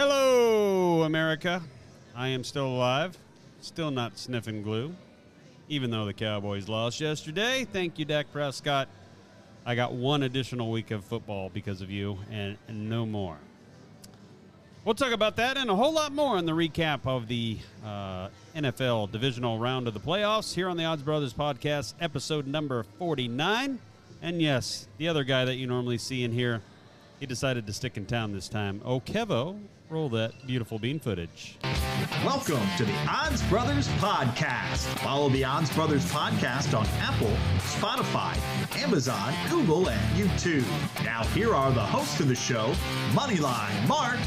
Hello, America. I am still alive, still not sniffing glue, even though the Cowboys lost yesterday. Thank you, Dak Prescott. I got one additional week of football because of you, and, no more. We'll talk about that and a whole lot more in the recap of the uh, NFL divisional round of the playoffs here on the Odds Brothers podcast, episode number 49. And yes, the other guy that you normally see in here, he decided to stick in town this time. Oh, Kevo, roll that beautiful bean footage. Welcome to the Odds Brothers Podcast. Follow the Odds Brothers Podcast on Apple, Spotify, Amazon, Google, and YouTube. Now, here are the hosts of the show Moneyline Mark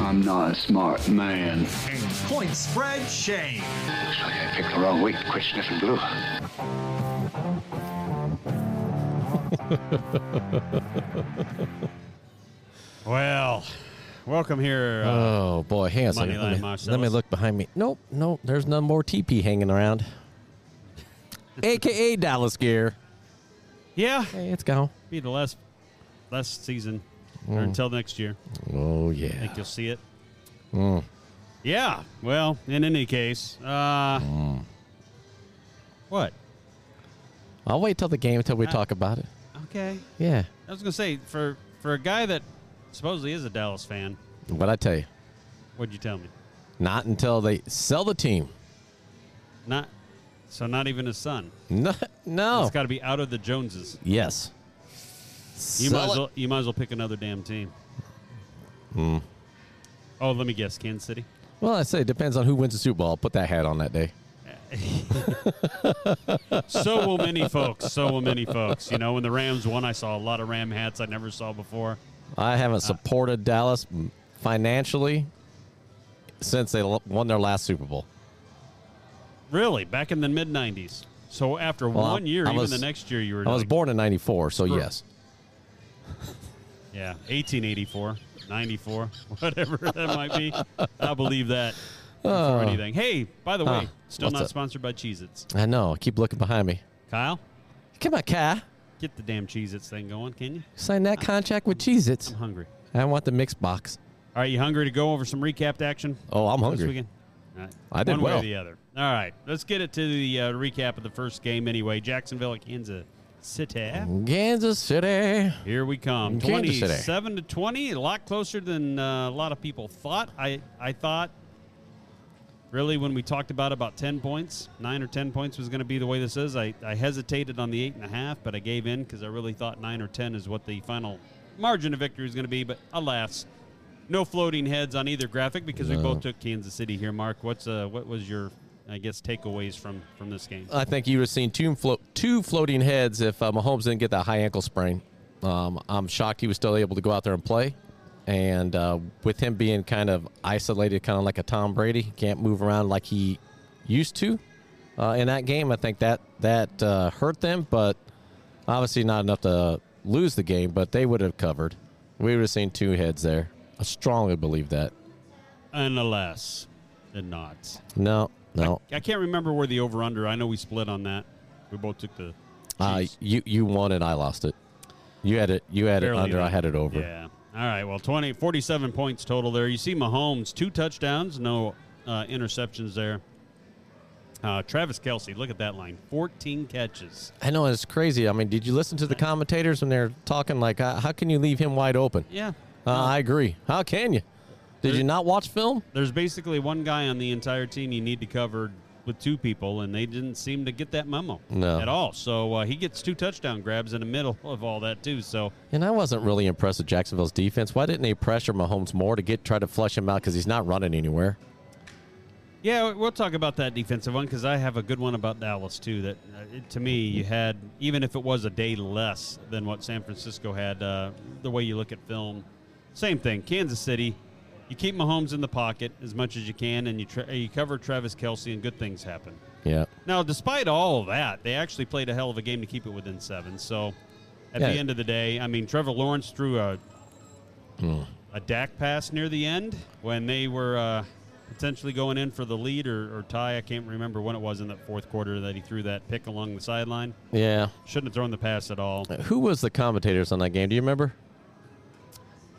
I'm not a smart man. and Point Spread Shane. Looks like I picked the wrong week to quit sniffing glue. Well, welcome here. Uh, Oh boy, hang on a second. Let me, let me look behind me. Nope, nope. There's none more TP hanging around. AKA Dallas Gear. yeah, Hey, it's gone. be the last last season or until next year. Oh yeah. I think you'll see it. Mm. Yeah. Well, in any case, uh, Mm. what? I'll wait till the game until we Uh, talk about it. Okay. Yeah. I was gonna say for for a guy that supposedly is a Dallas fan, What I tell you, what'd you tell me? not until they sell the team. Not so not even his son. No. no. It's got to be out of the Joneses. yes. You Sell might as well you might as well pick another damn team. Hmm. Oh, let me guess, Kansas City. Well, I say it depends on who wins the Super Bowl. I'll put that hat on that day. So will many folks. So will many folks. You know, when the Rams won, I saw a lot of Ram hats I never saw before. I Uh, haven't supported Dallas financially since they won their last Super Bowl. Really, back in the mid '90s. So after Well, one year, I even was- the next year, you were. I was like, born in '94, so Sure. yes. Yeah, 1884, 94, whatever that might be. I'll believe that before anything. Hey, by the way, Oh. Huh. still not up? sponsored by Cheez Its. I know. I keep looking behind me. Kyle, Come on, Kai. Get the damn Cheez Its thing going, can you? Sign that contract with Cheez Its. I'm hungry. I want the mixed box. All right, you hungry to go over some recapped action? Oh, I'm this hungry. weekend? All right. I did One way or the other. All right, let's get it to the uh, recap of the first game anyway. Jacksonville at Kansas City. Kansas City. Here we come. Kansas City. 27 to 20, a lot closer than uh, a lot of people thought. I, I thought, really, when we talked about about 10 points, 9 or 10 points was going to be the way this is. I, I hesitated on the 8.5, but I gave in because I really thought 9 or 10 is what the final margin of victory is going to be. But alas, no floating heads on either graphic because we both took Kansas City here. Mark, what's uh, what was your, I guess, takeaways from, from this game? I think you would have seen two, float, two floating heads if uh, Mahomes didn't get that high ankle sprain. Um, I'm shocked he was still able to go out there and play. And uh, with him being kind of isolated, kind of like a Tom Brady, he can't move around like he used to uh, in that game. I think that that uh, hurt them, but obviously not enough to lose the game. But they would have covered. We would have seen two heads there. I strongly believe that. And alas, did not. No, no. I can't remember where the over under. I know we split on that. We both took the. Uh, you you won and I lost it. You had it. You had Barely it under. I had it over. Yeah. All right. Well, 20, 47 points total there. You see Mahomes, two touchdowns, no uh, interceptions there. Uh, Travis Kelce, look at that line 14 catches. I know it's crazy. I mean, did you listen to the commentators when they're talking like, uh, how can you leave him wide open? Yeah. Uh, I agree. How can you? Did you not watch film? There's basically one guy on the entire team you need to cover with two people, and they didn't seem to get that memo No. at all. So uh, he gets two touchdown grabs in the middle of all that, too. So And I wasn't really impressed with Jacksonville's defense. Why didn't they pressure Mahomes more to get try to flush him out because he's not running anywhere? Yeah, we'll talk about that defensive one because I have a good one about Dallas too. That uh, to me, you had even if it was a day less than what San Francisco had. Uh, the way you look at film, same thing. Kansas City, you keep Mahomes in the pocket as much as you can, and you tra- you cover Travis Kelce, and good things happen. Yeah. Now, despite all of that, they actually played a hell of a game to keep it within seven. So, at Yeah. the end of the day, I mean, Trevor Lawrence threw a a Dak pass near the end when they were uh, potentially going in for the lead or, or tie. I can't remember when it was in that fourth quarter that he threw that pick along the sideline. Yeah. Shouldn't have thrown the pass at all. Who was the commentators on that game? Do you remember?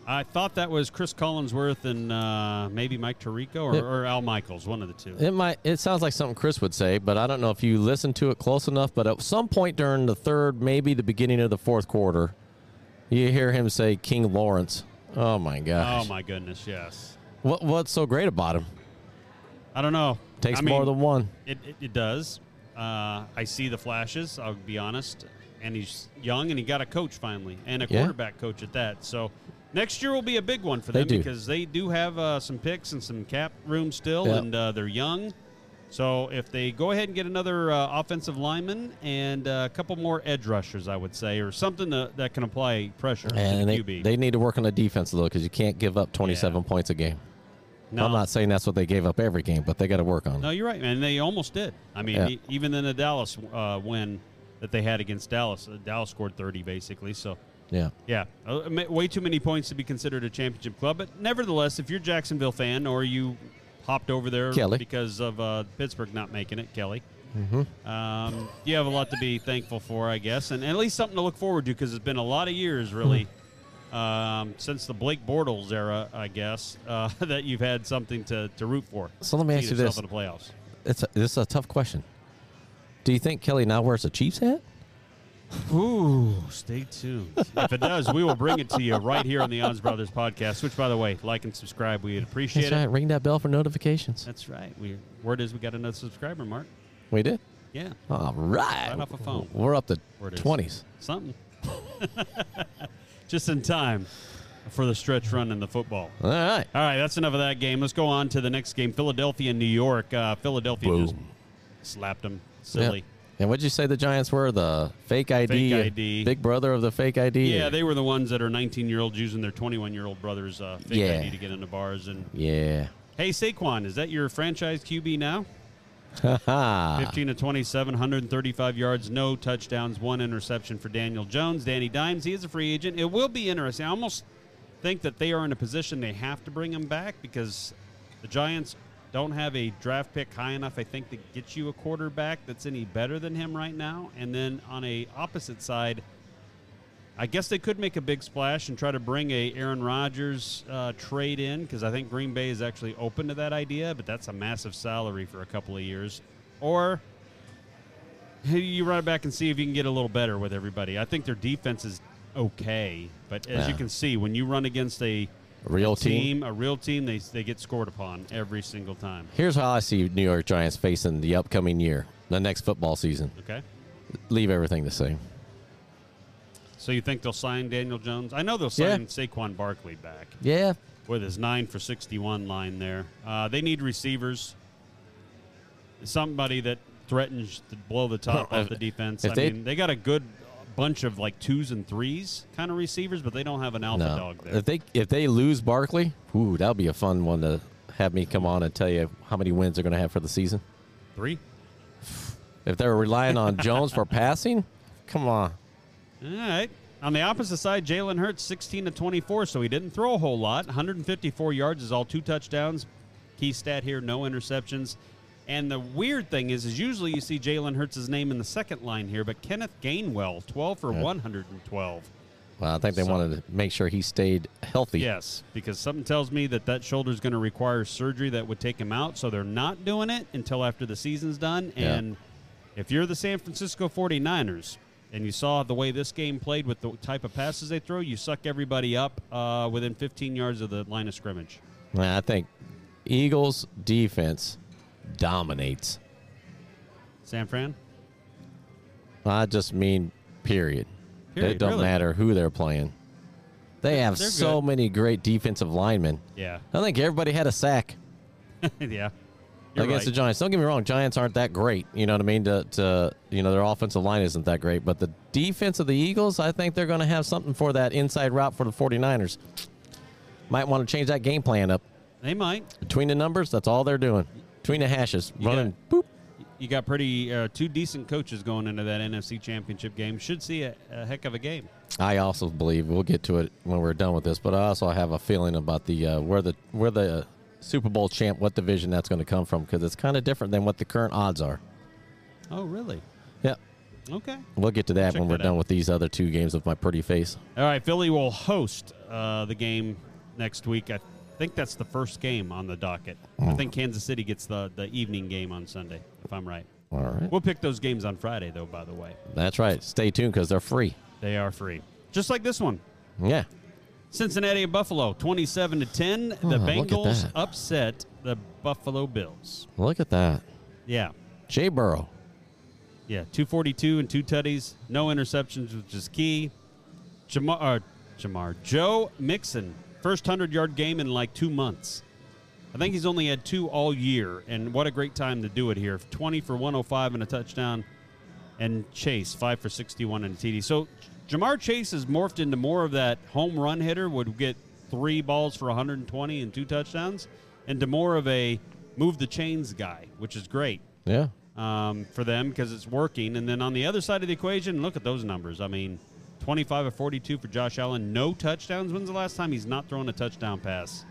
I thought that was Chris Collinsworth and uh, maybe Mike Tirico or, Yep. or Al Michaels, one of the two. It might. It sounds like something Chris would say, but I don't know if you listened to it close enough. But at some point during the third, maybe the beginning of the fourth quarter, you hear him say King Lawrence. Oh my gosh! Oh my goodness, yes. What What's so great about him? I don't know. Takes I mean, more than one. It, it, it does. Uh, I see the flashes. I'll be honest. And he's young, and he got a coach finally, and a Yeah. quarterback coach at that. So next year will be a big one for them because they do have uh, some picks and some cap room still, Yeah. and uh, they're young. So if they go ahead and get another uh, offensive lineman and uh, a couple more edge rushers, I would say, or something that, that can apply pressure And to they, the QB. they need to work on the defense a little because you can't give up 27 Yeah. points a game. no, I'm not saying that's what they gave up every game, but they got to work on it. No, you're right, and they almost did. I mean, Yeah. e- even in the Dallas uh, win that they had against Dallas, uh, Dallas scored 30 basically. So, Yeah. yeah, uh, way too many points to be considered a championship club. But nevertheless, if you're a Jacksonville fan or you hopped over there Kelly. because of uh, Pittsburgh not making it, Kelly, um, you have a lot to be thankful for, I guess, and at least something to look forward to because it's been a lot of years, really. Um, since the Blake Bortles era, I guess, uh, that you've had something to, to root for. So let me ask you this. in the playoffs. It's a, this is a tough question. Do you think Kelly now wears a Chiefs hat? Ooh, stay tuned. if it does, we will bring it to you right here on the Odds Brothers podcast. Which, by the way, like and subscribe. We'd appreciate That's right. it. Ring that bell for notifications. That's right. We word is we got another subscriber, Mark. We did. Yeah, All right. Right off a phone. We're up to Word is. 20s. something. Just in time for the stretch run in the football. All right. All right, that's enough of that game. Let's go on to the next game. Philadelphia and New York. Uh, Philadelphia just slapped them. Yeah. Silly. And what'd you say the Giants were? The fake ID? Fake ID. Big brother of the fake ID? Yeah, they were the ones that are 19 year olds using their 21 year old brother's uh, fake Yeah. ID to get into bars and Yeah. Hey, Saquon, is that your franchise QB now? 15 to 27, 135 yards, no touchdowns, one interception for Daniel Jones. Danny Dimes, he is a free agent. It will be interesting. I almost think that they are in a position they have to bring him back because the Giants don't have a draft pick high enough, I think, to get you a quarterback that's any better than him right now. And then on a opposite side, I guess they could make a big splash and try to bring a Aaron Rodgers uh, trade in because I think Green Bay is actually open to that idea, but that's a massive salary for a couple of years. Or you run it back and see if you can get a little better with everybody. I think their defense is okay, but as you can see, when you run against a Real team. team, a real team, they, they get scored upon every single time. Here's how I see New York Giants facing the upcoming year, the next football season. Okay. Leave everything the same. So you think they'll sign Daniel Jones? I know they'll Yeah. sign Saquon Barkley back. Yeah. with his nine for 61 line there. Uh, they need receivers. Somebody that threatens to blow the top off the defense. if I mean, they got a good bunch of like twos and threes kind of receivers, but they don't have an alpha No. dog there. If they if they lose Barkley, ooh, that'll be a fun one to have me come on and tell you how many wins they're going to have for the season. Three? If they're relying on Jones for passing, come on. All right. On the opposite side, Jalen Hurts, 16 to 24, so he didn't throw a whole lot. 154 yards is all two touchdowns. Key stat here, no interceptions. And the weird thing is, is usually you see Jalen Hurts' name in the second line here, but Kenneth Gainwell, 12 for Yeah. 112. Well, I think they So- wanted to make sure he stayed healthy. Yes, because something tells me that that shoulder is going to require surgery that would take him out, so they're not doing it until after the season's done. Yeah. And if you're the San Francisco 49ers and you saw the way this game played with the type of passes they throw, you suck everybody up uh, within 15 yards of the line of scrimmage. Well, I think Eagles defense dominates. San Fran? I just mean period. Period, it don't really? matter who they're playing. They have They're so good. many great defensive linemen. Yeah. I think everybody had a sack yeah. You're against right. the Giants. Don't get me wrong, Giants aren't that great. You know what I mean? To, to you know, their offensive line isn't that great, but the defense of the Eagles, I think they're going to have something for that inside route for the 49ers. Might want to change that game plan up. They might. Between the numbers, that's all they're doing. Between the hashes, You running boop. You got pretty uh, two decent coaches going into that NFC Championship game. Should see a, a heck of a game. I also believe we'll get to it when we're done with this, but I also have a feeling about the uh, where the where the Super Bowl champ, what division that's going to come from, because it's kind of different than what the current odds are. Oh, really? Yep. Okay. We'll get to that Check when we're that done out. with these other two games of my pretty face. All right, Philly will host uh, the game next week. I think that's the first game on the docket. I think Kansas City gets the, the evening game on Sunday, if I'm right. All right. We'll pick those games on Friday, though, by the way. That's right. Stay tuned because they're free. They are free. Just like this one. Yeah. Cincinnati and Buffalo, 27 to 10. The Oh, at Bengals upset the Buffalo Bills. Look at that. Yeah. Jay Burrow. Yeah, 242 and two tutties, no interceptions, which is key. Ja'Marr, uh, Ja'Marr, Joe Mixon, first 100 yard game in like two months. I think he's only had two all year, and what a great time to do it here. 20 for 105 and a touchdown, and Chase, 5 for 61 and a TD. So Ja'Marr Chase has morphed into more of that home run hitter, would get three balls for 120 and two touchdowns, into more of a move the chains guy, which is great Yeah. um, for them because it's working. And then on the other side of the equation, look at those numbers. I mean, 25 of 42 for Josh Allen, no touchdowns. When's the last time he's not thrown a touchdown pass?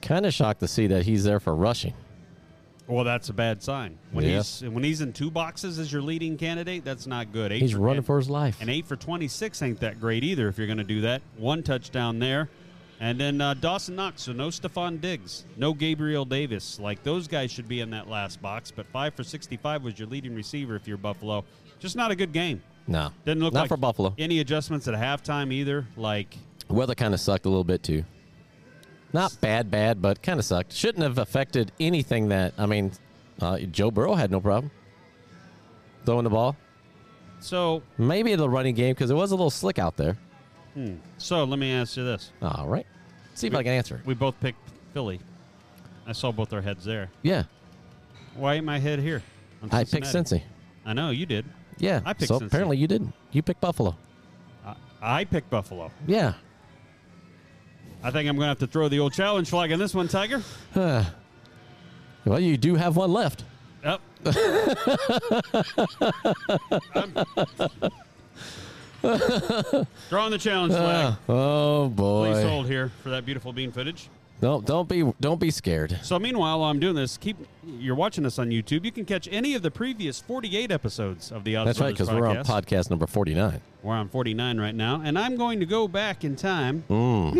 Kind of shocked to see that he's there for rushing. Well, that's a bad sign. When Yes. he's when he's in two boxes as your leading candidate, that's not good. Eight He's for- running and- for his life. And eight for 26 ain't that great either if you're going to do that. One touchdown there. And then uh, Dawson Knox, so no Stefon Diggs, no Gabriel Davis. Like those guys should be in that last box. But five for 65 was your leading receiver if you're Buffalo. Just not a good game. No. Didn't look Not like for Buffalo. Any adjustments at halftime either? Like, Weather kind of sucked a little bit too. Not bad, bad, but kind of sucked. Shouldn't have affected anything that, I mean, uh, Joe Burrow had no problem throwing the ball. so. Maybe the running game because it was a little slick out there. So let me ask you this: All right. See if I can answer. We both picked Philly. I saw both our heads there. Yeah. Why ain't my head here? I picked? Cincy. I know you did. Yeah. I picked so apparently you didn't. You picked Buffalo. I, I picked Buffalo. Yeah. I think I'm going to have to throw the old challenge flag on this one, Tiger. Well, you do have one left. Yep. Throwing the challenge flag. Oh boy! Please hold here for that beautiful bean footage. Don't don't be don't be scared. So meanwhile, while I'm doing this, keep you're watching us on YouTube. You can catch any of the previous 48 episodes of the Odds That's right, because we're on podcast. number forty nine. We're on 49 right now, and I'm going to go back in time All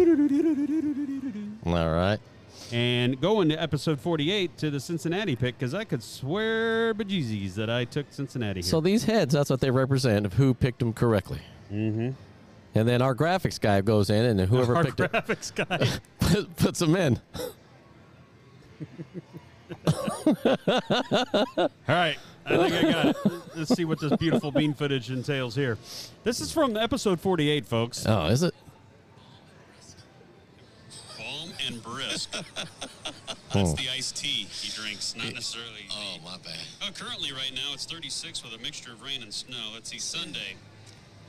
right. and go into episode 48 to the Cincinnati pick because I could swear bejesus that I took Cincinnati here. So these heads, that's what they represent of who picked them correctly. Mm-hmm. And then our graphics guy goes in, and whoever Our picked it graphics guy. puts them in. All right. I think I got it. Let's see what this beautiful bean footage entails here. This is from episode 48, folks. Oh, is it? Calm and brisk. That's hmm. the iced tea he drinks, not necessarily. Oh, my bad. Oh, currently, right now, it's 36 with a mixture of rain and snow. Let's see, Sunday.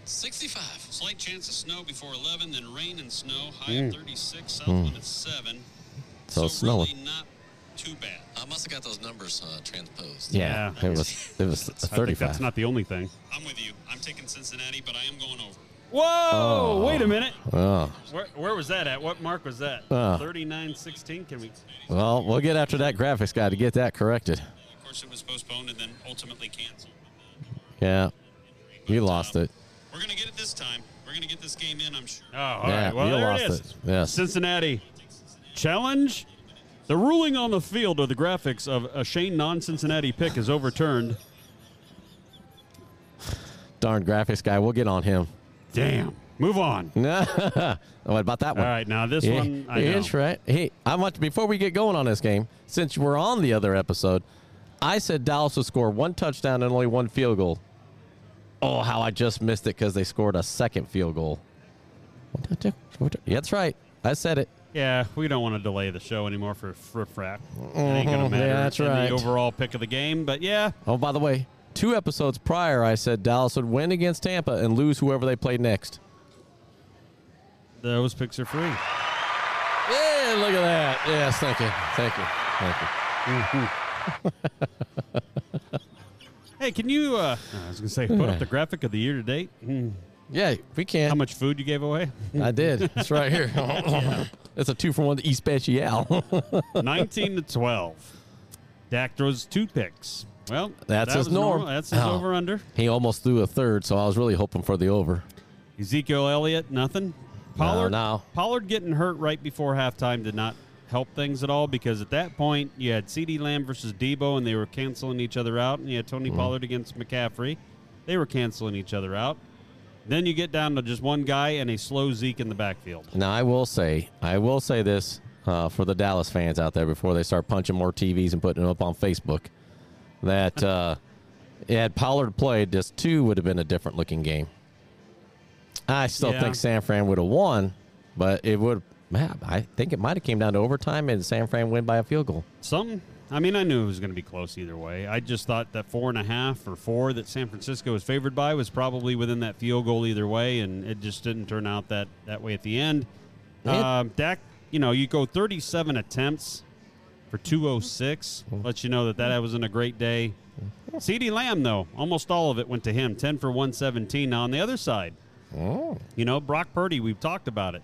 65. Slight chance of snow before 11, then rain and snow. High of 36, south wind at 7. So it's snowing. really not too bad. I must have got those numbers uh, transposed. Yeah. Yeah. It was it was I think thirty that's not the only thing. I'm with you. I'm taking Cincinnati, but I am going over. Whoa! Wait a minute. Oh. Where, where was that at? What mark was that? Uh. 39.16? Can we? Well, we'll get after that graphics guy to get that corrected. Of course, it was postponed and then ultimately canceled. Yeah. You lost uh, it. We're going to get it this time. We're going to get this game in, I'm sure. Oh, all Yeah, right. Well, you there lost it is. it. Yes. Cincinnati challenge. The ruling on the field or the graphics of a Shane non-Cincinnati pick is overturned. Darn graphics guy. We'll get on him. Damn. Move on. Oh, what about that one? right, now this Yeah, one I know. That's right. Hey, I want before we get going on this game, since we're on the other episode, I said Dallas would score one touchdown and only one field goal. Oh, how I just missed it because they scored a second field goal. Yeah, that's right. I said it. Yeah, we don't want to delay the show anymore for frick. It ain't gonna Mhm, matter yeah, that's in right. the overall pick of the game, but yeah, Oh, by the way, two episodes prior, I said Dallas would win against Tampa and lose whoever they played next. those picks are free. Yeah, look at that. Yes, thank you. Thank you. Thank you. Hey, can you? Uh, I was gonna say, put up the graphic of the year to date. Hmm. Yeah, we can. How much food you gave away? I did. It's right here. It's a two for one E special. 19 to 12. Dak throws two picks. Well, That's that his was norm. normal. That's his Oh. over under. He almost threw a third, so I was really hoping for the over. Ezekiel Elliott, nothing. No, Pollard, no. Pollard getting hurt right before halftime did not help things at all because at that point you had CeeDee Lamb versus Deebo and they were canceling each other out, and you had Tony Mm-hmm. Pollard against McCaffrey. They were canceling each other out. Then you get down to just one guy and a slow Zeke in the backfield. Now I will say, I will say this uh, for the Dallas fans out there before they start punching more TVs and putting them up on Facebook, that uh, had Pollard played, this two would have been a different looking game. I still Yeah. think San Fran would have won, but it would. Man, I think it might have came down to overtime and San Fran win by a field goal. Some, I mean, I knew it was going to be close either way. I just thought that four and a half or four that San Francisco was favored by was probably within that field goal either way, and it just didn't turn out that, that way at the end. Um, Dak, you know, you go 37 attempts for 206. Let you know that that wasn't a great day. CeeDee Lamb, though, almost all of it went to him. 10 for 117. Now, on the other side, you know, Brock Purdy, we've talked about it.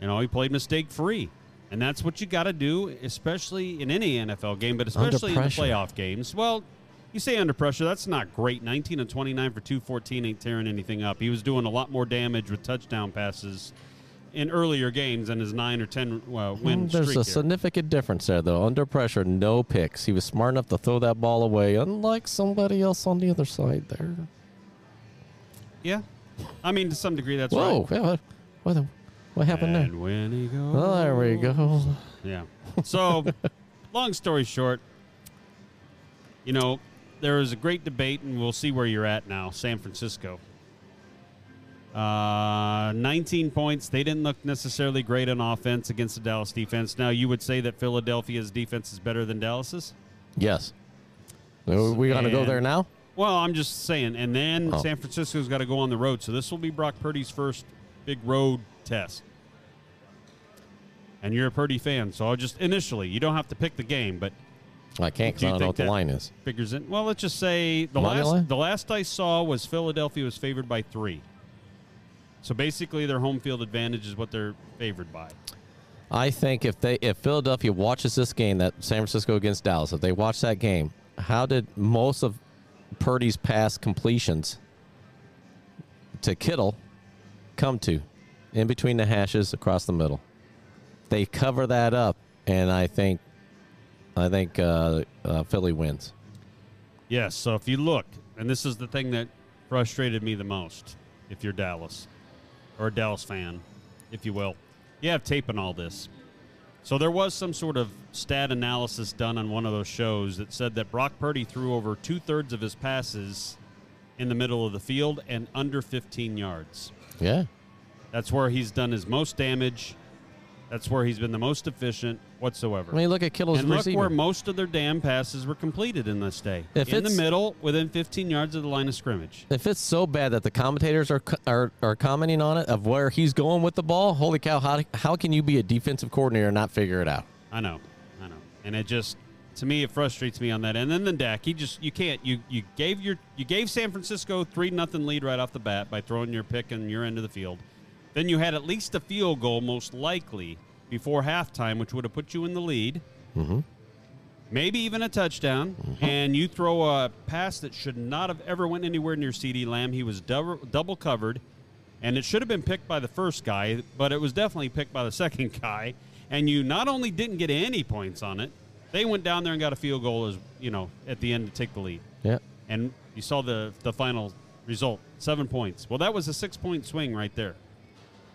You know, he played mistake free. And that's what you got to do, especially in any NFL game, but especially in the playoff games. Well, you say under pressure, that's not great. 19 and 29 for 214 ain't tearing anything up. He was doing a lot more damage with touchdown passes in earlier games than his 9 or 10 uh, win There's a here. significant difference there, though. Under pressure, no picks. He was smart enough to throw that ball away, unlike somebody else on the other side there. Yeah. I mean, to some degree, that's Whoa, right. yeah, what, what, what happened there? And when he goes. Oh, there we go. Yeah. So, long story short, you know, there was a great debate, and we'll see where you're at now. San Francisco. Uh, 19 points. They didn't look necessarily great on offense against the Dallas defense. Now, you would say that Philadelphia's defense is better than Dallas's? Yes. Are we going to go there now? Well, I'm just saying. And then Oh. San Francisco's got to go on the road. So this will be Brock Purdy's first big road test. And you're a Purdy fan, so I'll just initially, you don't have to pick the game, but I can't because I don't know what the line is. figures in. Well, let's just say the Money last line? the last I saw was Philadelphia was favored by three. So basically, their home field advantage is what they're favored by. I think if they if Philadelphia watches this game that San Francisco against Dallas, if they watch that game, how did most of Purdy's pass completions to Kittle come to? In between the hashes across the middle. They cover that up and I think I think uh, uh, Philly wins. Yes. So if you look, and this is the thing that frustrated me the most, if you're Dallas or a Dallas fan, if you will, you have tape and all this. So there was some sort of stat analysis done on one of those shows that said that Brock Purdy threw over two thirds of his passes in the middle of the field and under 15 yards. Yeah. That's where he's done his most damage. That's where he's been the most efficient whatsoever. I mean, look at Kittle's and look receiver. where most of their damn passes were completed in this day. If in the middle, within 15 yards of the line of scrimmage. If it's so bad that the commentators are are, are commenting on it of where he's going with the ball, holy cow! How how can you be a defensive coordinator and not figure it out? I know, I know, and it just to me it frustrates me on that. And then the Dak, he just you can't you you gave your you gave San Francisco three nothing lead right off the bat by throwing your pick in your end of the field. Then you had at least a field goal, most likely before halftime, which would have put you in the lead. Mm-hmm. Maybe even a touchdown, mm-hmm. and you throw a pass that should not have ever went anywhere near CeeDee Lamb. He was double, double covered, and it should have been picked by the first guy, but it was definitely picked by the second guy. And you not only didn't get any points on it, they went down there and got a field goal as you know at the end to take the lead. Yeah. And you saw the the final result, seven points. Well, that was a six point swing right there.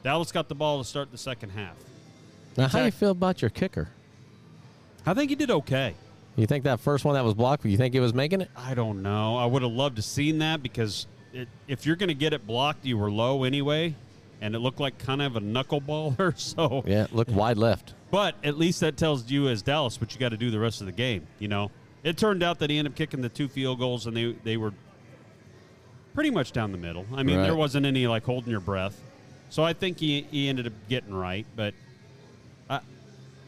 Dallas got the ball to start the second half. Now, how do you feel about your kicker? I think he did okay. You think that first one that was blocked? You think he was making it? I don't know. I would have loved to seen that because it, if you're going to get it blocked, you were low anyway, and it looked like kind of a knuckleballer. So, Yeah. Look wide left. but at least that tells you as Dallas what you got to do the rest of the game. You know, it turned out that he ended up kicking the two field goals, and they they were pretty much down the middle. I mean, Right. there wasn't any like holding your breath. So I think he he ended up getting right, but. I,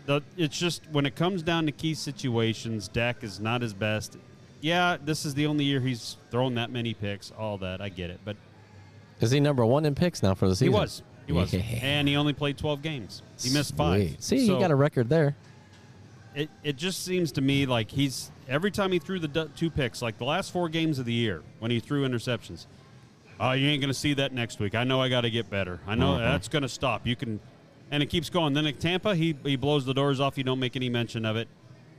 the, it's just when it comes down to key situations, Dak is not his best. Yeah, this is the only year he's thrown that many picks. All that I get it, but Is he number one in picks now for the season? he was, he was, Yeah. and he only played twelve games. He missed five. Sweet. See, So- you got a record there. it, it just seems to me like he's every time he threw the two picks, like the last four games of the year when he threw interceptions. Oh, you ain't gonna see that next week. I know I got to get better. I know that's gonna stop. You can, and it keeps going. Then at Tampa, he he blows the doors off. You don't make any mention of it.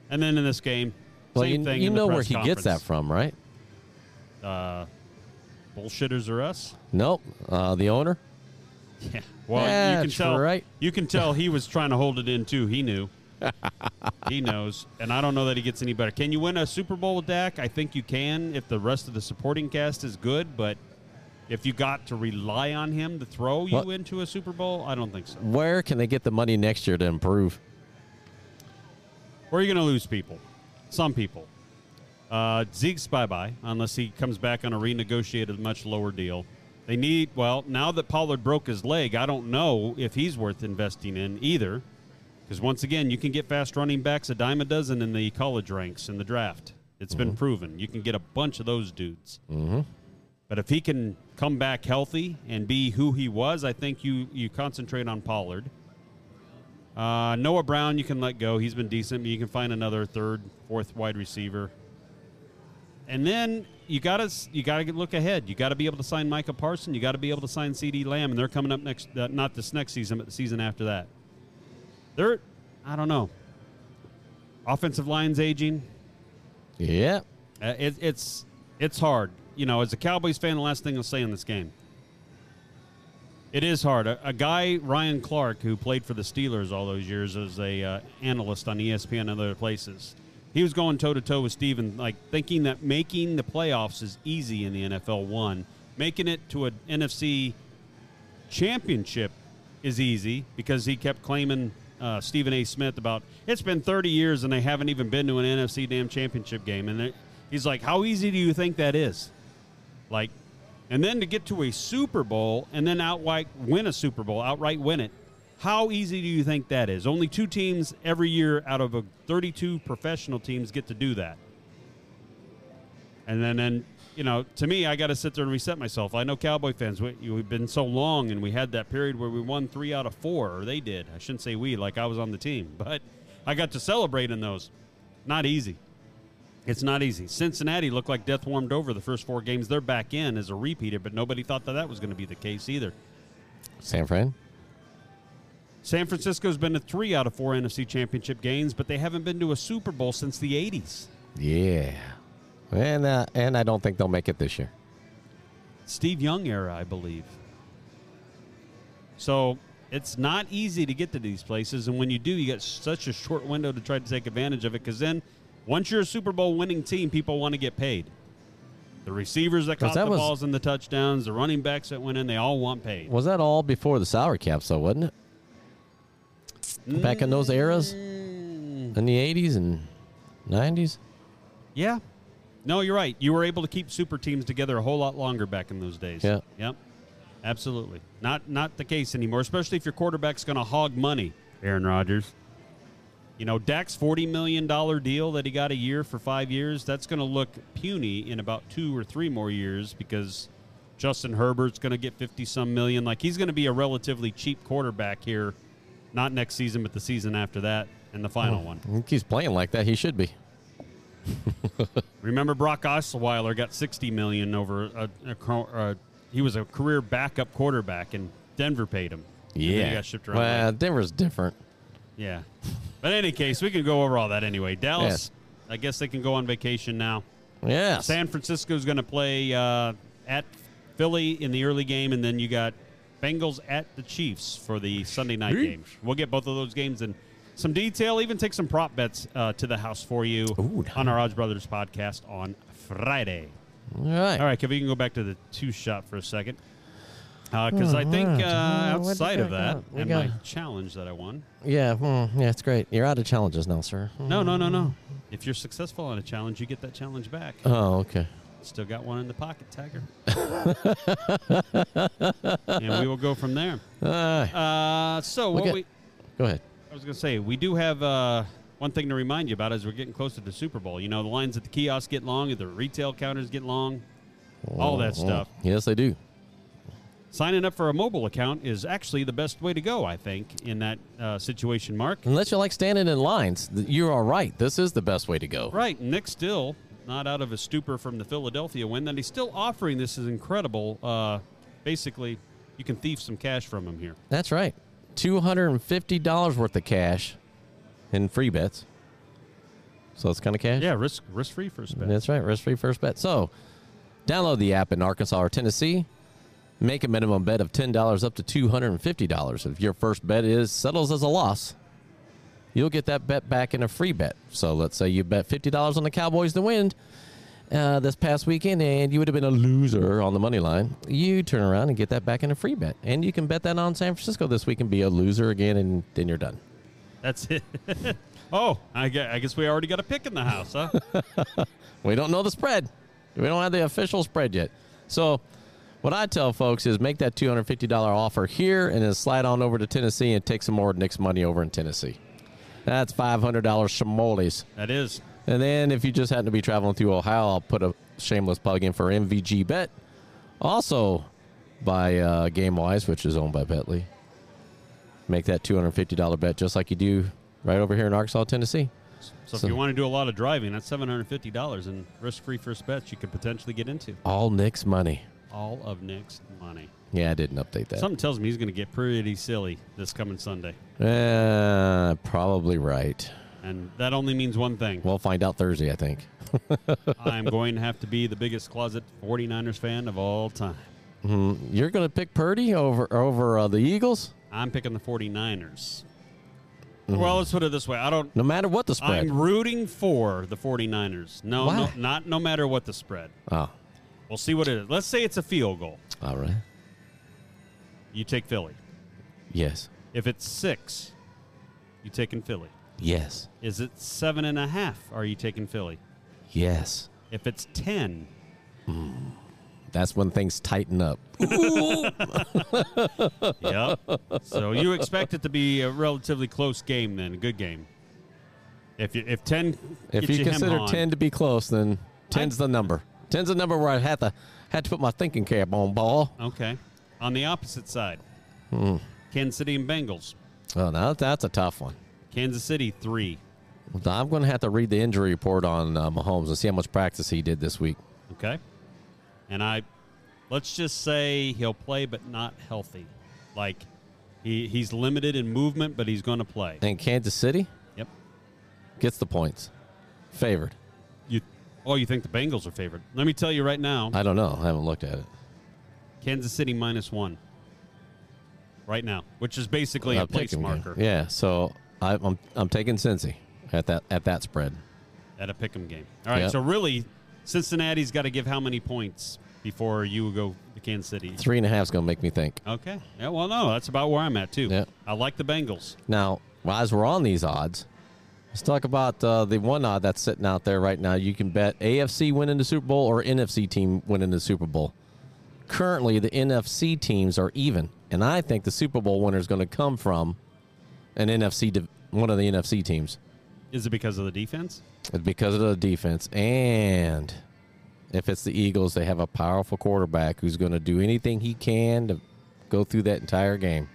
And then in this game, Well, same you, thing. you in the know where he gets that from, right? Uh, bullshitters are us. Nope. Uh, the owner. Yeah. Well, you can tell. right. You can tell he was trying to hold it in too. He knew. he knows, and I don't know that he gets any better. Can you win a Super Bowl with Dak? I think you can if the rest of the supporting cast is good. But if you got to rely on him to throw you What? into a Super Bowl, I don't think so. Where can they get the money next year to improve? Where are you going to lose people? Some people. Uh, Zeke's bye bye unless he comes back on a renegotiated, much lower deal. They need, well, now that Pollard broke his leg, I don't know if he's worth investing in either. Because once again, you can get fast running backs a dime a dozen in the college ranks in the draft. It's been proven. You can get a bunch of those dudes. Mm-hmm. But if he can come back healthy and be who he was, I think you, you concentrate on Pollard. Uh, Noah Brown, you can let go. He's been decent. You can find another third, fourth wide receiver. And then you gotta you gotta look ahead. You got to be able to sign Micah Parson. You got to be able to sign CeeDee Lamb, and they're coming up next. Uh, not this next season, but the season after that. They're, I don't know. Offensive line's aging. Yeah. Uh, it, it's it's hard. You know, as a Cowboys fan, the last thing I'll say in this game. It is hard. A, a guy, Ryan Clark, who played for the Steelers all those years as a uh, analyst on ESPN and other places, he was going toe to toe with Stephen, like thinking that making the playoffs is easy in the NFL. One, making it to an NFC championship is easy because he kept claiming uh, Stephen A. Smith about it's been 30 years and they haven't even been to an NFC damn championship game. And he's like, How easy do you think that is? Like, and then to get to a Super Bowl and then outright win a Super Bowl, outright win it. How easy do you think that is? Only two teams every year out of a 32 professional teams get to do that. And then, then you know, to me, I got to sit there and reset myself. I know Cowboy fans, we, we've been so long, and we had that period where we won three out of four, or they did. I shouldn't say we, like I was on the team, but I got to celebrate in those. Not easy. It's not easy. Cincinnati looked like death warmed over the first four games. They're back in as a repeater, but nobody thought that that was going to be the case either. San Fran. San Francisco's been to three out of four NFC championship games, but they haven't been to a Super Bowl since the 80s. Yeah. And uh, and I don't think they'll make it this year. Steve Young era, I believe. So it's not easy to get to these places, and when you do, you get such a short window to try to take advantage of it. Because then, once you're a Super Bowl winning team, people want to get paid. The receivers that caught that the was- balls and the touchdowns, the running backs that went in, they all want paid. Was that all before the salary caps, though, wasn't it? Back in those eras, Mm. in the '80s and '90s. Yeah. No, you're right. You were able to keep super teams together a whole lot longer back in those days. Yeah. Yep. Absolutely. Not not the case anymore, especially if your quarterback's going to hog money, Aaron Rodgers. You know, Dak's $40 million deal that he got a year for five years, that's going to look puny in about two or three more years because Justin Herbert's going to get 50 some million. Like, he's going to be a relatively cheap quarterback here, not next season, but the season after that and the final one. He keeps playing like that. He should be. Remember Brock Osweiler got 60 million over a, a, uh, he was a career backup quarterback and Denver paid him. Yeah. he got shipped around. Well, Denver's different. Yeah. But in any case, we can go over all that anyway. Dallas. I guess they can go on vacation now. Yes. San Francisco's going to play uh, at Philly in the early game, and then you got Bengals at the Chiefs for the Sunday night game. We'll get both of those games in some detail, even take some prop bets uh, to the house for you Ooh, on our Odds Brothers podcast on Friday. All right. All right, Kevin, you can go back to the two shot for a second. Because I think uh, Uh, outside of that. And got- my challenge that I won. Yeah. mm, yeah. It's great. You're out of challenges now, sir. No, no, no, no. If you're successful on a challenge, you get that challenge back. Oh, okay. Still got one in the pocket, Tiger. and we will go from there. Uh, Uh, so what we, go ahead. I was going to say, we do have uh, one thing to remind you about as we're getting closer to Super Bowl. You know, the lines at the kiosks get long, the retail counters get long, all that stuff. Yes, they do. Signing up for a mobile account is actually the best way to go. I think in that uh, situation, Mark. Unless you like standing in lines, you are right. This is the best way to go. Right, Nick still not out of a stupor from the Philadelphia win. That he's still offering this is incredible. Uh, basically, you can thief some cash from him here. That's right. Two hundred and fifty dollars worth of cash in free bets. So it's kind of cash. Yeah, risk risk free first bet. That's right. Risk free first bet. So download the app in Arkansas or Tennessee. Make a minimum bet of ten dollars up to two hundred and fifty dollars. If your first bet is settles as a loss, you'll get that bet back in a free bet. So let's say you bet fifty dollars on the Cowboys to win uh, this past weekend, and you would have been a loser on the money line. You turn around and get that back in a free bet, and you can bet that on San Francisco this week and be a loser again, and then you're done. That's it. oh, I guess we already got a pick in the house, huh? We don't know the spread. We don't have the official spread yet. So, what I tell folks is make that $250 offer here and then slide on over to Tennessee and take some more Nick's money over in Tennessee. That's $500 shamoles. that is. And then if you just happen to be traveling through Ohio, I'll put a shameless plug in for MVG Bet, also by uh, GameWise, which is owned by Betly. Make that $250 bet just like you do right over here in Arkansas, Tennessee. So, So- if you want to do a lot of driving, that's seven hundred fifty dollars in risk free first bets you could potentially get into. All Nick's money. All of Nick's money. Yeah, I didn't update that. Something tells me he's going to get pretty silly this coming Sunday, Uh, probably right. and that only means one thing. We'll find out Thursday, I think. I'm going to have to be the biggest closet 49ers fan of all time. You're going to pick Purdy over over uh, the Eagles, I'm picking the 49ers. Well, let's put it this way. I don't no matter what the spread. I'm rooting for the 49ers. No, no, not no matter what the spread. oh, We'll see what it is. Let's say it's a field goal. all right. You take Philly. Yes, If it's six, you taking Philly. yes, Is it seven and a half? Are you taking Philly? yes. If it's ten, hmm. That's when things tighten up. yep. so you expect it to be a relatively close game, then a good game. If you, if ten, If you hem consider on- ten to be close, then ten's the number. Ten's the number where I had to had to put my thinking cap on, ball. okay. On the opposite side, Hmm. Kansas City and Bengals. Oh, now that's a tough one. Kansas City three. I'm going to have to read the injury report on uh, Mahomes and see how much practice he did this week. Okay. And I, let's just say he'll play, but not healthy. Like he he's limited in movement, but he's going to play. And Kansas City Yep. gets the points, favored. Oh, you think the Bengals are favored? Let me tell you right now. I don't know. I haven't looked at it. Kansas City minus one. Right now, which is basically Uh, a place 'em game. marker Yeah, so I, I'm I'm taking Cincy at that at that spread. at a pick'em game. All right, Yep. so really, Cincinnati's got to give how many points before you go to Kansas City? Three and a half is going to make me think. Okay. Yeah. Well, no, that's about where I'm at too. Yeah. I like the Bengals. Now, as we're on these odds, let's talk about uh, the one odd that's sitting out there right now. You can bet AFC winning the Super Bowl or NFC team winning the Super Bowl. Currently, the NFC teams are even, and I think the Super Bowl winner is going to come from an NFC one of the NFC teams. Is it because of the defense? It's because of the defense. And if it's the Eagles, they have a powerful quarterback who's going to do anything he can to go through that entire game.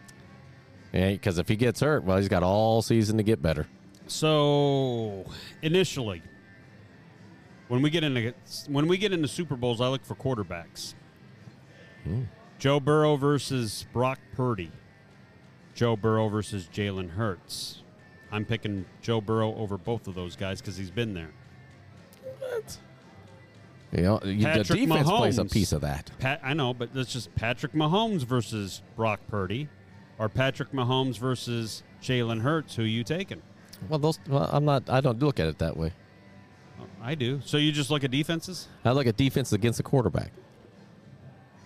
Because if he gets hurt, well, he's got all season to get better. So initially, when we get into when we get into Super Bowls, I look for quarterbacks. Hmm. Joe Burrow versus Brock Purdy. Joe Burrow versus Jalen Hurts. I'm picking Joe Burrow over both of those guys because he's been there. You know, you- the Patrick defense plays a piece of that. Pat, I know, but that's just Patrick Mahomes versus Brock Purdy, or Patrick Mahomes versus Jalen Hurts. Who you taking? Well, those well, I'm not. I don't look at it that way. I do. So you just look at defenses. I look at defenses against the quarterback.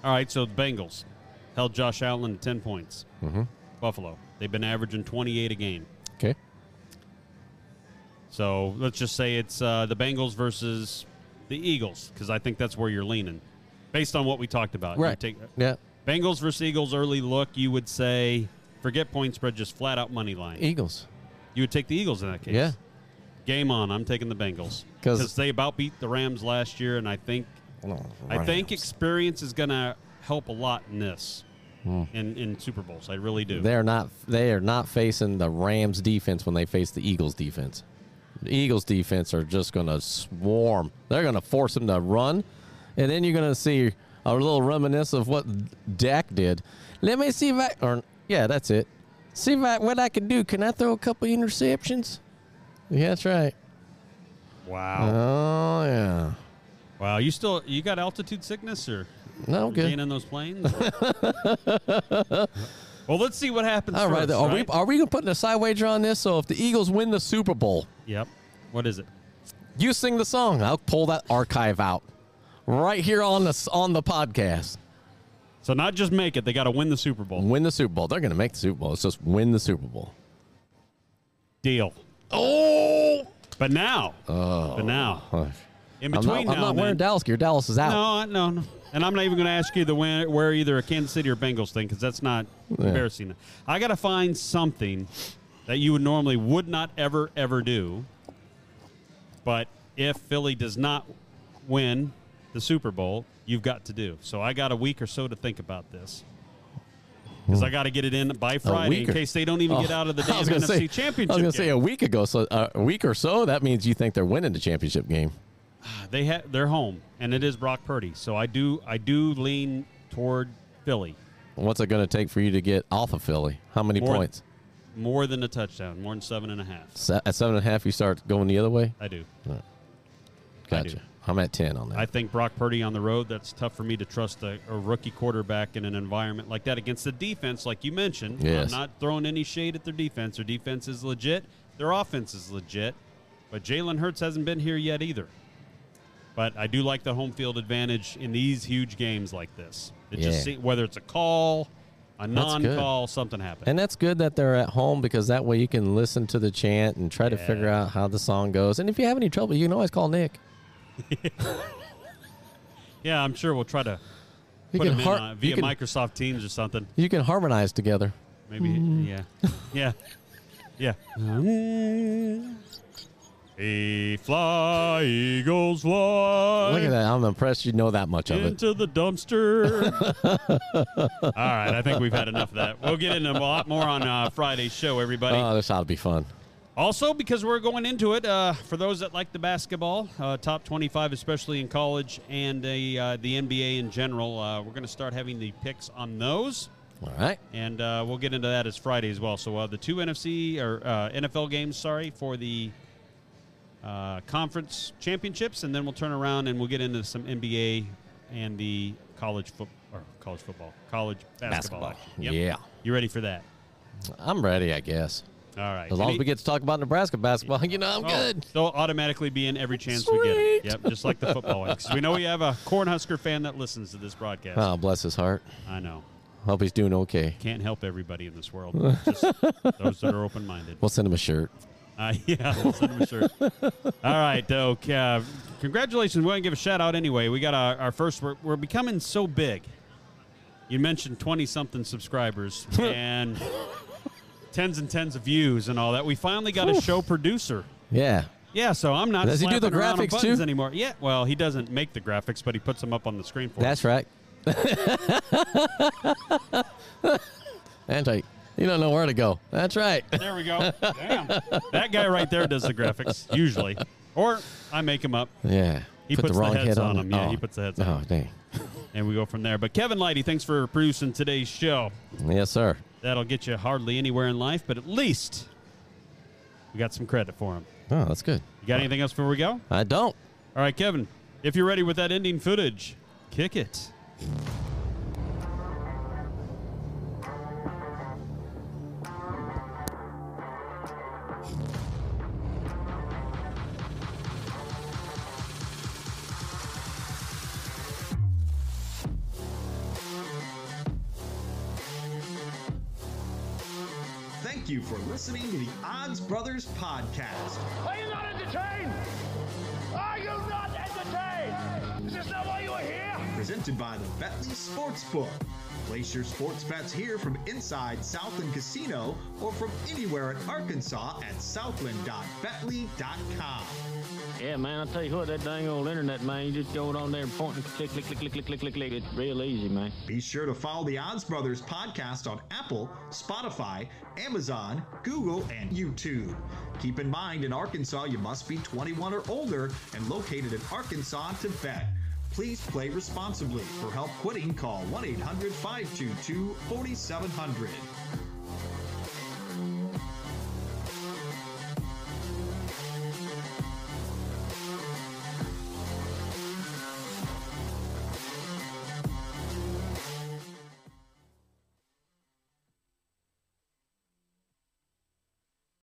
All right, so the Bengals held Josh Allen to 10 points. Mm-hmm. Buffalo. They've been averaging 28 a game. Okay. So let's just say it's uh, the Bengals versus the Eagles, because I think that's where you're leaning, based on what we talked about. Right. take- Yeah. Bengals versus Eagles early look, you would say, forget point spread, just flat out money line. Eagles. You would take the Eagles in that case. Yeah. Game on. I'm taking the Bengals because they about beat the Rams last year, and I think I think experience is going to help a lot in this. Hmm. in, in Super Bowls. I really do. They're not. They are not facing the Rams defense when they face the Eagles defense. The Eagles defense are just going to swarm. They're going to force them to run, and then you're going to see a little reminiscence of what Dak did. Let me see if I. Or yeah, that's it. See if I, what I can do. Can I throw a couple interceptions? Yeah, that's right. wow. Oh yeah. wow. You still you got altitude sickness or No good. being in those planes? well, let's see what happens. All right. first, Are right? we are we gonna putting a side wager on this? So if the Eagles win the Super Bowl, Yep. What is it? You sing the song. I'll pull that archive out right here on the on the podcast. So not just make it; they got to win the Super Bowl. Win the Super Bowl. They're going to make the Super Bowl. It's just win the Super Bowl. Deal. Oh, But now, oh. but now, in I'm between not, I'm now not and wearing then- Dallas gear. Dallas is out. No, no, no. And I'm not even going to ask you to wear either a Kansas City or Bengals thing because that's not embarrassing. I got to find something that you would normally would not ever ever do. But if Philly does not win the Super Bowl, you've got to do. So I got a week or so to think about this. Because I got to get it in by Friday in case they don't even Oh, get out of the I damn NFC say, Championship. I was going to say a week ago, so uh, a week or so. That means you think they're winning the championship game. they ha- they're home, and it is Brock Purdy. So I do I do lean toward Philly. What's it going to take for you to get off of Philly? How many More- points? More than a touchdown, more than seven and a half. Se- at seven and a half, you start going the other way. I do. Gotcha. do. I'm at ten on that. I think Brock Purdy on the road, that's tough for me to trust a, a rookie quarterback in an environment like that against the defense, like you mentioned. Yes. I'm not throwing any shade at their defense. Their defense is legit, their offense is legit, but Jalen Hurts hasn't been here yet either. But I do like the home field advantage in these huge games like this. It Yeah. just see, whether it's a call, a non-call, something happens. And that's good that they're at home because that way you can listen to the chant and try to figure out how the song goes. And if you have any trouble, you can always call Nick. yeah, I'm sure we'll try to You put can him in uh, via can- Microsoft Teams or something. You can harmonize together. Maybe, Mm. yeah, yeah, yeah. Hey, fly, eagles fly. Look at that. I'm impressed you know that much of it. Into the dumpster. All right, I think we've had enough of that. We'll get into a lot more on uh, Friday's show, everybody. Oh, this ought to be fun. Also, because we're going into it, uh, for those that like the basketball, uh, top 25, especially in college and the, uh, the NBA in general, uh, we're going to start having the picks on those. All right. And uh, we'll get into that as Friday as well. So uh, the two NFC or uh, NFL games, sorry, for the uh, conference championships, and then we'll turn around and we'll get into some NBA and the college foot or college football, college basketball. Basketball. Yep. Yeah. You ready for that? I'm ready, I guess. All right. As long as we get to talk about Nebraska basketball, you know, I'm Oh, good. They'll automatically be in every chance we get. It. Sweet. Yep, just like the football. We know we have a Cornhusker fan that listens to this broadcast. Oh, bless his heart. I know. Hope he's doing okay. Can't help everybody in this world. Just those that are open-minded. We'll send him a shirt. Uh, yeah, we'll send him a shirt. All right, though. Uh, congratulations. We're going to give a shout out anyway. We got our, our first. We're, we're becoming so big. You mentioned twenty something subscribers and tens and tens of views and all that. We finally got a show producer. Yeah. Yeah, so I'm not. Does he do the slapping around on graphics, too? anymore? Yeah. Well, he doesn't make the graphics, but he puts them up on the screen for us. That's right. Anti, you don't know where to go. That's right. There we go. Damn. That guy right there does the graphics usually, or I make them up. Yeah. He Put puts the wrong heads head on on them. it. Yeah, Oh. he puts the heads on. Oh, dang. and we go from there. But Kevin Lighty, thanks for producing today's show. Yes, sir. That'll get you hardly anywhere in life, but at least we got some credit for him. Oh, that's good. You got anything else before we go? I don't. All right, Kevin, if you're ready with that ending footage, kick it. Thank you for listening to the Odds Brothers podcast. Are you not entertained? Are you not entertained? Is this not why you are here? Presented by the Betly Sportsbook. Place your sports bets here from inside Southland Casino or from anywhere in Arkansas at southland.betly.com. Yeah, man, I'll tell you what, that dang old internet, man, you just go on there and point and click, click, click, click, click, click, click, click. It's real easy, man. Be sure to follow the Odds Brothers podcast on Apple, Spotify, Amazon, Google, and YouTube. Keep in mind, in Arkansas, you must be 21 or older and located in Arkansas to bet. Please play responsibly. For help quitting, call 1 800 522 4700.